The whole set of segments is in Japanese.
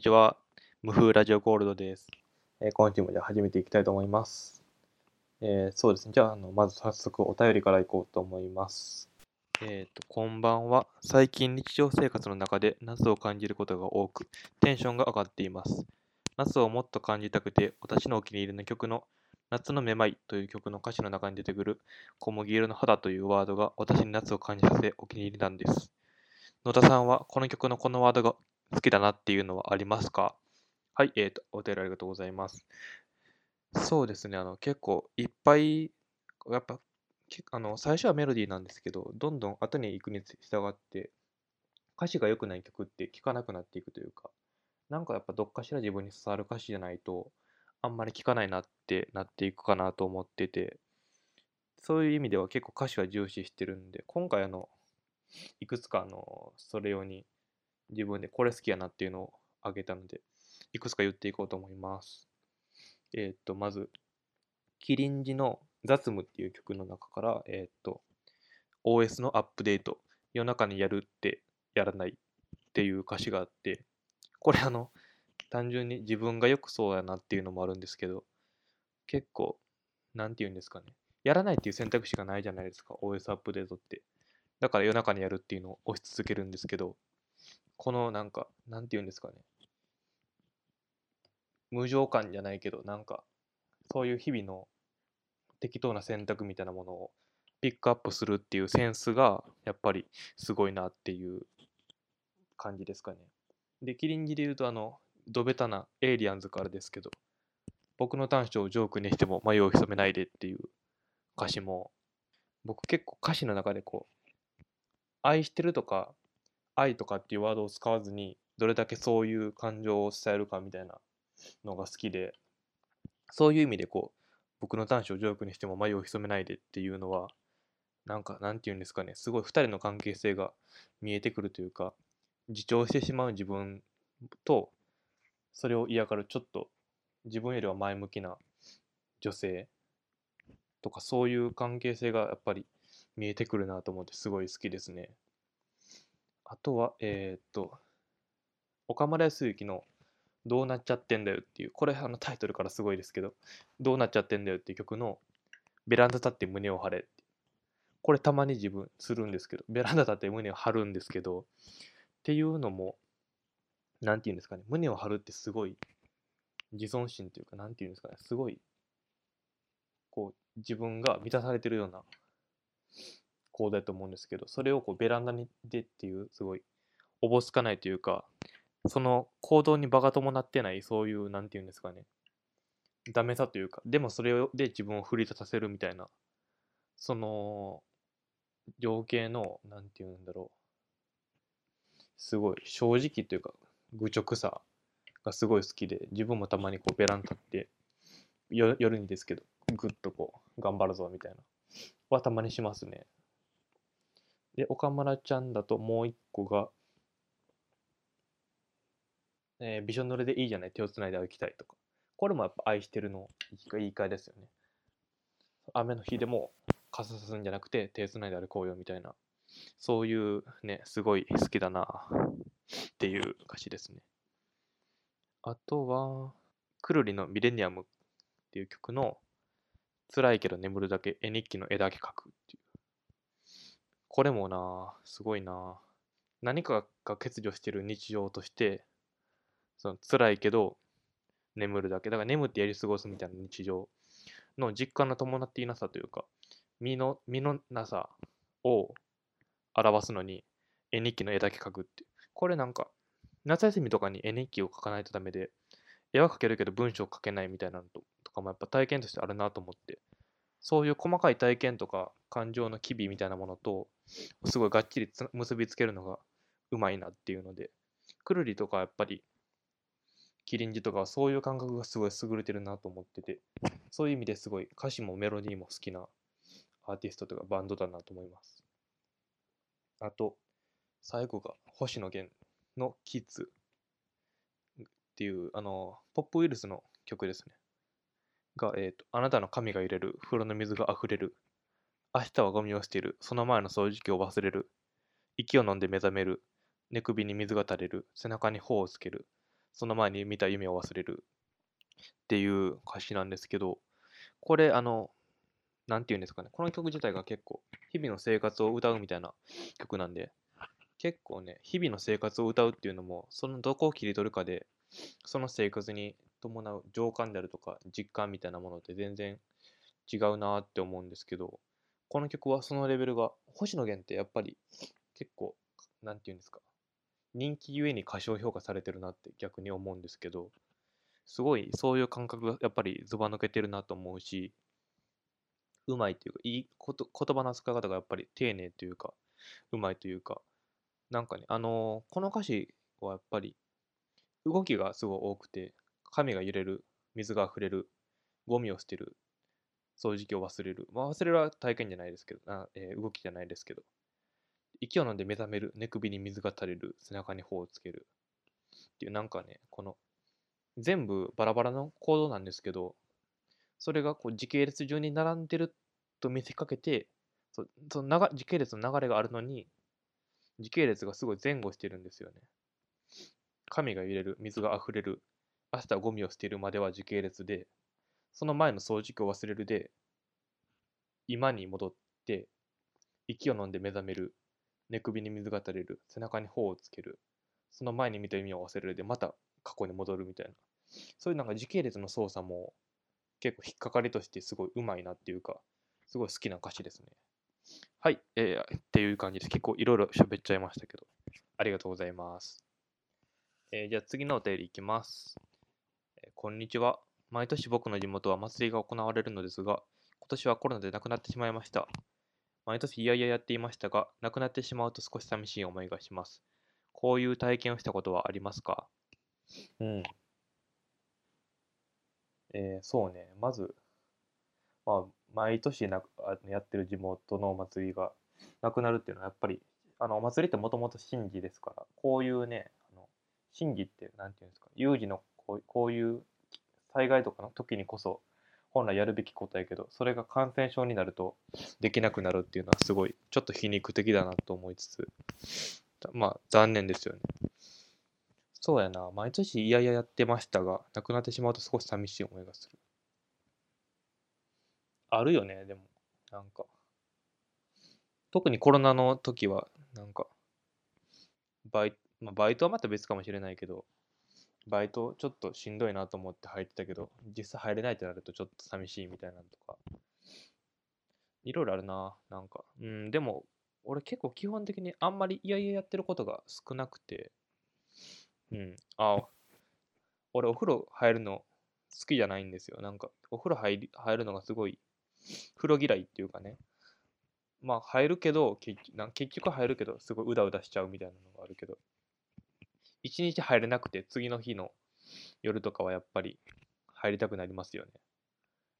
にちは。無風ラジオゴールドです。えー今週もじゃあ始めていきたいと思います。えーそうですね。じゃあ、あの、まず早速お便りからいこうと思います。えっ、と、こんばんは。最近日常生活の中で夏を感じることが多く、テンションが上がっています。夏をもっと感じたくて、私のお気に入りの曲の夏のめまいという曲の歌詞の中に出てくる小麦色の肌というワードが私に夏を感じさせお気に入りなんです。野田さんはこの曲のこのワードが好きだなっていうのはありますか？はい、えーと、お便りありがとうございます。そうですね、あの、結構いっぱい、やっぱ、あの、最初はメロディーなんですけど、どんどん後に行くに従って、歌詞が良くない曲って聴かなくなっていくというか、なんかやっぱどっかしら自分に伝わる歌詞じゃないと、あんまり聴かないなってなっていくかなと思ってて、そういう意味では結構歌詞は重視してるんで、今回あの、いくつかあの、それ用に自分でこれ好きやなっていうのをあげたので、いくつか言っていこうと思います。えーっと、まず、キリンジの雑務っていう曲の中から、えーっと、OS のアップデート、夜中にやるってやらないっていう歌詞があって、これあの、単純に自分がよくそうやなっていうのもあるんですけど、結構、なんて言うんですかね。やらないっていう選択肢がないじゃないですか、OS アップデートって。だから夜中にやるっていうのを押し続けるんですけど、このなんか、なんて言うんですかね。無情感じゃないけど、なんか、そういう日々の適当な選択みたいなものをピックアップするっていうセンスが、やっぱりすごいなっていう感じですかね。で、キリンジで言うと、あの、ドベタなエイリアンズからですけど、僕の短所をジョークにしても迷いを潜めないでっていう歌詞も、僕結構歌詞の中でこう、愛してるとか、愛とかっていうワードを使わずに、どれだけそういう感情を伝えるかみたいなのが好きで、そういう意味でこう、僕の短所をジョークにしても迷いを潜めないでっていうのは、なんか、なんて言うんですかね、すごい二人の関係性が見えてくるというか、自重してしまう自分と、それを嫌がるちょっと自分よりは前向きな女性とかそういう関係性がやっぱり見えてくるなと思ってすごい好きですね。あとは、えーっと、岡村康之のどうなっちゃってんだよっていう、これあのタイトルからすごいですけど、どうなっちゃってんだよっていう曲のベランダ立って胸を張れって。これたまに自分するんですけど、ベランダ立って胸を張るんですけど、っていうのも、なんて言うんですかね、胸を張るってすごい自尊心というか、なんて言うんですかね、すごい、こう、自分が満たされてるような行動だと思うんですけど、それをこうベランダにでっていう、すごい、おぼつかないというか、その行動に場が伴ってない、そういう、なんて言うんですかね、ダメさというか、でもそれで自分を奮い立たせるみたいな、その、情景の、なんて言うんだろう、すごい正直というか、愚直さがすごい好きで、自分もたまにこうベランダ立って、夜にですけど、ぐっとこう、頑張るぞみたいな、はたまにしますね。で、岡村ちゃんだともう一個が、えー、びしょ濡れでいいじゃない、手をつないで歩きたいとか。これもやっぱ愛してるの言い換えですよね。雨の日でも傘さすんじゃなくて手つないで歩こうよみたいな、そういうね、すごい好きだなっていう歌詞ですね。あとは、くるりのミレニアムっていう曲の辛いけど眠るだけ絵日記の絵だけ描くっていう。これもな、すごいな。何かが欠如してる日常として、その辛いけど眠るだけ。だから眠ってやり過ごすみたいな日常の実感の伴っていなさというか、身の、身のなさを表すのに絵日記の絵だけ描くっていう。これなんか、夏休みとかに絵日記を描かないとダメで、絵は描けるけど文章を書けないみたいなのととかもやっぱ体験としてあるなと思って、そういう細かい体験とか感情の機微みたいなものと、すごいがっちり結びつけるのがうまいなっていうので、くるりとかやっぱり、キリンジとかそういう感覚がすごい優れてるなと思ってて、そういう意味ですごい歌詞もメロディーも好きなアーティストとかバンドだなと思います。あと、最後が星野源のキッズっていう、あの、ポップウイルスの曲ですね。が、えっ、と、あなたの髪が揺れる、風呂の水が溢れる、明日はゴミを捨てる、その前の掃除機を忘れる、息を飲んで目覚める。寝首に水が垂れる。背中に頬をつける。その前に見た夢を忘れる。っていう歌詞なんですけど、これ、あの、なんていうんですかね。この曲自体が結構、日々の生活を歌うみたいな曲なんで、結構ね、日々の生活を歌うっていうのも、そのどこを切り取るかで、その生活に伴う情感であるとか実感みたいなものって全然違うなって思うんですけど、この曲はそのレベルが、星野源ってやっぱり結構、なんて言うんですか、人気ゆえに過小評価されてるなって逆に思うんですけど、すごいそういう感覚がやっぱりずば抜けてるなと思うし、うまいというか、いいこと言葉の使い方がやっぱり丁寧というか、うまいというか、なんかね、あのーこの歌詞はやっぱり動きがすごい多くて、髪が揺れる、水が溢れる、ゴミを捨てる、掃除機を忘れる。まあ忘れるは体験じゃないですけど、あえー動きじゃないですけど、息を飲んで目覚める、寝首に水が垂れる、背中に頬をつける。っていうなんかね、この全部バラバラの行動なんですけど、それがこう時系列順に並んでると見せかけて、そその時系列の流れがあるのに、時系列がすごい前後してるんですよね。神が揺れる、水が溢れる、明日ゴミを捨てるまでは時系列で、その前の掃除機を忘れるで、今に戻って、息を飲んで目覚める、寝首に水が垂れる、背中に頬をつける、その前に見た意味を忘れるで、また過去に戻るみたいな。そういうなんか時系列の操作も結構引っかかりとしてすごいうまいなっていうか、すごい好きな歌詞ですね。はい、えー、っていう感じです。結構いろいろ喋っちゃいましたけど、ありがとうございます。えーじゃあ次のお便りいきます、こんにちは。毎年僕の地元は祭りが行われるのですが、今年はコロナで亡くなってしまいました。毎年いやいややっていましたが、亡くなってしまうと少し寂しい思いがします。こういう体験をしたことはありますか？うん。えーそうね、まず、まあ、毎年なあやってる地元のお祭りがなくなるっていうのはやっぱりあのお祭りってもともと神事ですからこういうねあの神事ってなんていうんですか有事のこうこういう災害とかの時にこそ本来やるべきことやけどそれが感染症になるとできなくなるっていうのはすごいちょっと皮肉的だなと思いつつまあ残念ですよねそうやな毎年いやいややってましたがなくなってしまうと少し寂しい思いがするあるよね、でも。なんか。特にコロナの時は、なんか、バイ,、まあ、バイトはまた別かもしれないけど、バイトちょっとしんどいなと思って入ってたけど、実際入れないってなるとちょっと寂しいみたいなのとか。いろいろあるな、なんか。うん、でも、俺結構基本的にあんまりいやいややってることが少なくて、うん、あ、俺お風呂入るの好きじゃないんですよ。なんか、お風呂入り入るのがすごい風呂嫌いっていうかねまあ入るけど結結局入るけどすごいうだうだしちゃうみたいなのがあるけど一日入れなくて次の日の夜とかはやっぱり入りたくなりますよね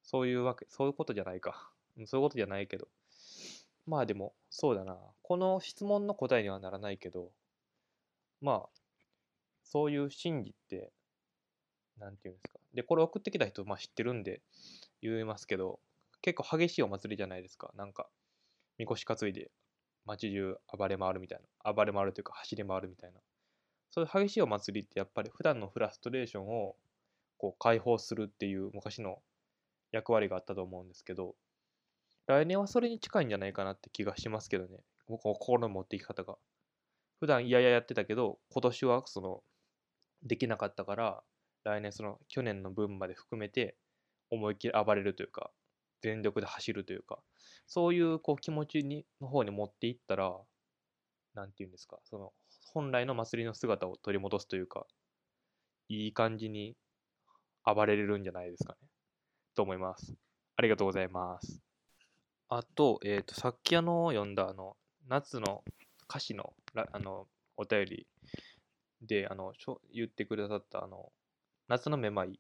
そういうわけそういうことじゃないかそういうことじゃないけどまあでもそうだなこの質問の答えにはならないけどまあそういう心理ってなんていうんですかでこれ送ってきた人、まあ、知ってるんで言いますけど結構激しいお祭りじゃないですか。なんか、みこし担いで街中暴れ回るみたいな。暴れ回るというか走り回るみたいな。そういう激しいお祭りってやっぱり普段のフラストレーションをこう解放するっていう昔の役割があったと思うんですけど、来年はそれに近いんじゃないかなって気がしますけどね。ここ心の持っていき方が。普段いやいややってたけど、今年はその、できなかったから、来年その去年の分まで含めて思いっきり暴れるというか、全力で走るというか、そういうこう気持ちにの方に持っていったら、なんていうんですか、その本来の祭りの姿を取り戻すというか、いい感じに暴れれるんじゃないですかね。と思います。ありがとうございます。あと、えっ、と、さっきあの読んだあの夏の歌詞のあのお便りであの言ってくださったあの夏のめまいっ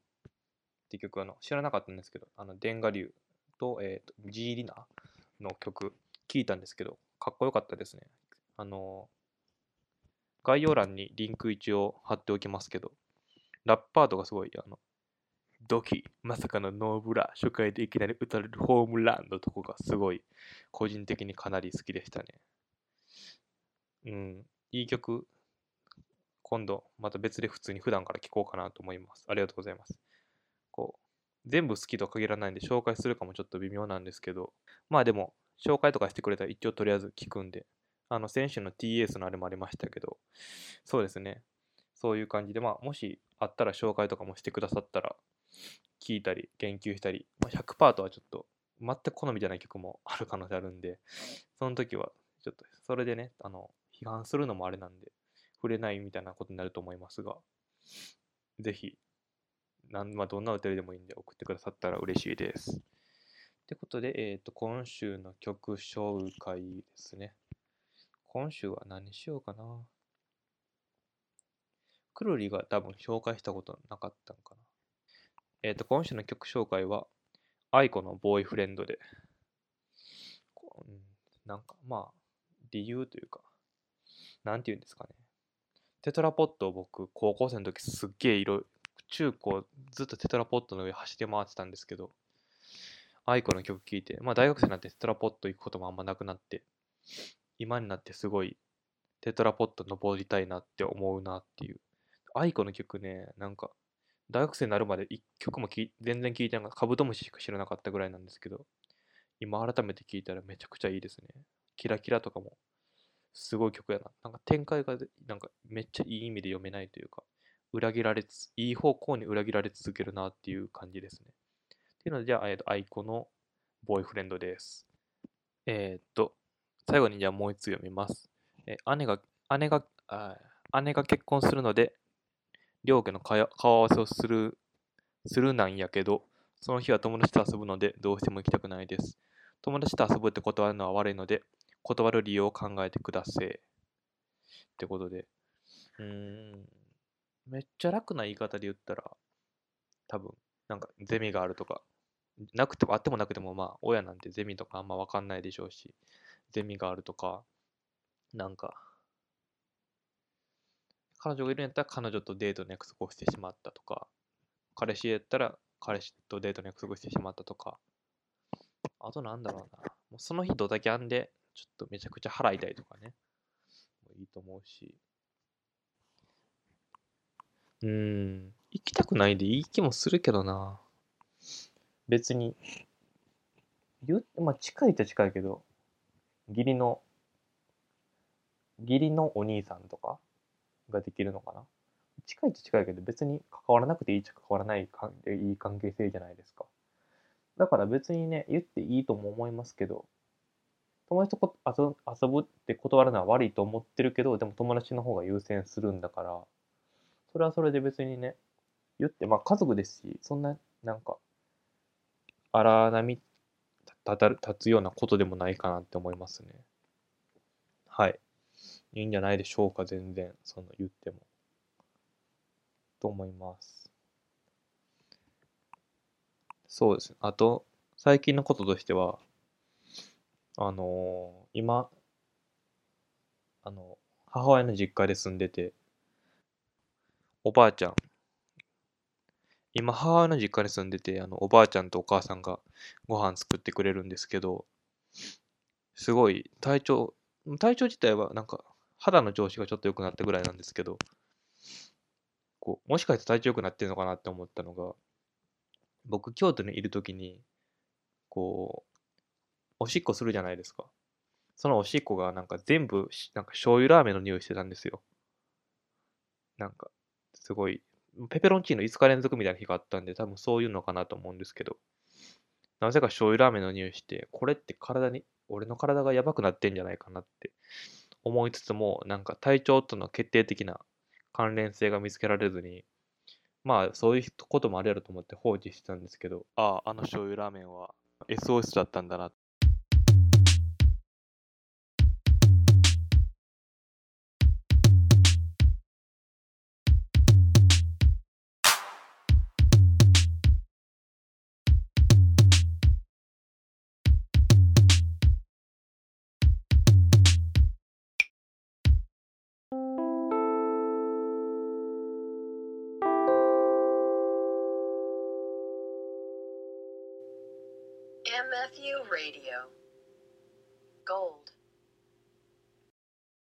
て曲あの知らなかったんですけど、あのデンガリュウと,、えー、とジーリナの曲聞いたんですけど、かっこよかったですね。あの概要欄にリンク一応貼っておきますけど、ラッパーとかすごい、あの、ドキ、まさかのノーブラ、初回でいきなり打たれるホームランのとこがすごい、個人的にかなり好きでしたね。うん、いい曲、今度また別で普通に普段から聴こうかなと思います。ありがとうございます。こう、全部好きとは限らないんで紹介するかもちょっと微妙なんですけど、まあでも、紹介とかしてくれたら一応とりあえず聞くんで、あの、先週の TS のあれもありましたけど、そうですね。そういう感じで、まあ、もしあったら紹介とかもしてくださったら、聞いたり、言及したり、まあ、100%とはちょっと、全く好みじゃない曲もある可能性あるんで、その時は、ちょっと、それでね、あの、批判するのもあれなんで、触れないみたいなことになると思いますが、ぜひ、なんまあ、どんな歌でもいいんで送ってくださったら嬉しいです。ってことで、えっ、と、今週の曲紹介ですね。今週は何しようかな。くるりが多分紹介したことなかったんかな。えっ、と、今週の曲紹介は、 aikoのボーイフレンドで、なんか、まあ、理由というか、なんて言うんですかね。テトラポットを僕、高校生の時すっげえいろ、中高ずっとテトラポットの上走って回ってたんですけど、 aikoの曲聴いて、まあ大学生になってテトラポット行くこともあんまなくなって、今になってすごいテトラポット登りたいなって思うなっていう。 aikoの曲ね、なんか、大学生になるまで一曲も全然聴いてなかった、カブトムシしか知らなかったぐらいなんですけど、今改めて聴いたらめちゃくちゃいいですね。キラキラとかもすごい曲やな。なんか展開がなんかめっちゃいい意味で読めないというか、裏切られつ、いい方向に裏切られ続けるなっていう感じですね。っていうので、じゃあ、えーと、 aikoのボーイフレンドです。えーっと、最後にじゃあもう一つ読みます。え姉が、姉が、あ姉が結婚するので、両家の顔顔合わせをする、するなんやけど、その日は友達と遊ぶので、どうしても行きたくないです。友達と遊ぶって断るのは悪いので、断る理由を考えてください。ってことで、うーん、めっちゃ楽な言い方で言ったら、多分、なんかゼミがあるとか、なくてもあってもなくても、まあ、親なんてゼミとかあんま分かんないでしょうし、ゼミがあるとか、なんか、彼女がいるんやったら彼女とデートの約束をしてしまったとか、彼氏やったら彼氏とデートの約束をしてしまったとか、あとなんだろうな、もうその日ドタキャンで、ちょっとめちゃくちゃ払いたいとかね、もういいと思うし、うん、行きたくないでいい気もするけどな。別に、言うまあ近いっちゃ近いけど、義理の、義理のお兄さんとかができるのかな？近いっちゃ近いけど、別に関わらなくていいっちゃ関わらないかいい関係性じゃないですか。だから別にね、言っていいとも思いますけど、友達とこ遊遊ぶって断るのは悪いと思ってるけど、でも友達の方が優先するんだから、それはそれで別にね、言って、まあ家族ですし、そんな、なんか、荒波立た立つようなことでもないかなって思いますね。はい。いいんじゃないでしょうか、全然、その言っても。と思います。そうですね。あと、最近のこととしては、あのー今、あの、母親の実家で住んでて、おばあちゃん、今、母親の実家に住んでて、あの、おばあちゃんとお母さんがご飯作ってくれるんですけど、すごい体調、体調自体はなんか肌の調子がちょっと良くなったぐらいなんですけど、こう、もしかして体調良くなってるのかなって思ったのが、僕、京都にいるときに、こう、おしっこするじゃないですか。そのおしっこがなんか全部、なんか醤油ラーメンの匂いしてたんですよ。なんか、すごい、ペペロンチーノ5日連続みたいな日があったんで、多分そういうのかなと思うんですけど、なぜか醤油ラーメンの匂いして、これって体に、俺の体がやばくなってんじゃないかなって思いつつも、なんか体調との決定的な関連性が見つけられずに、まあそういうこともあるやろと思って放置してたんですけど、ああ、あの醤油ラーメンは SOS だったんだな。MFU Radio. Gold.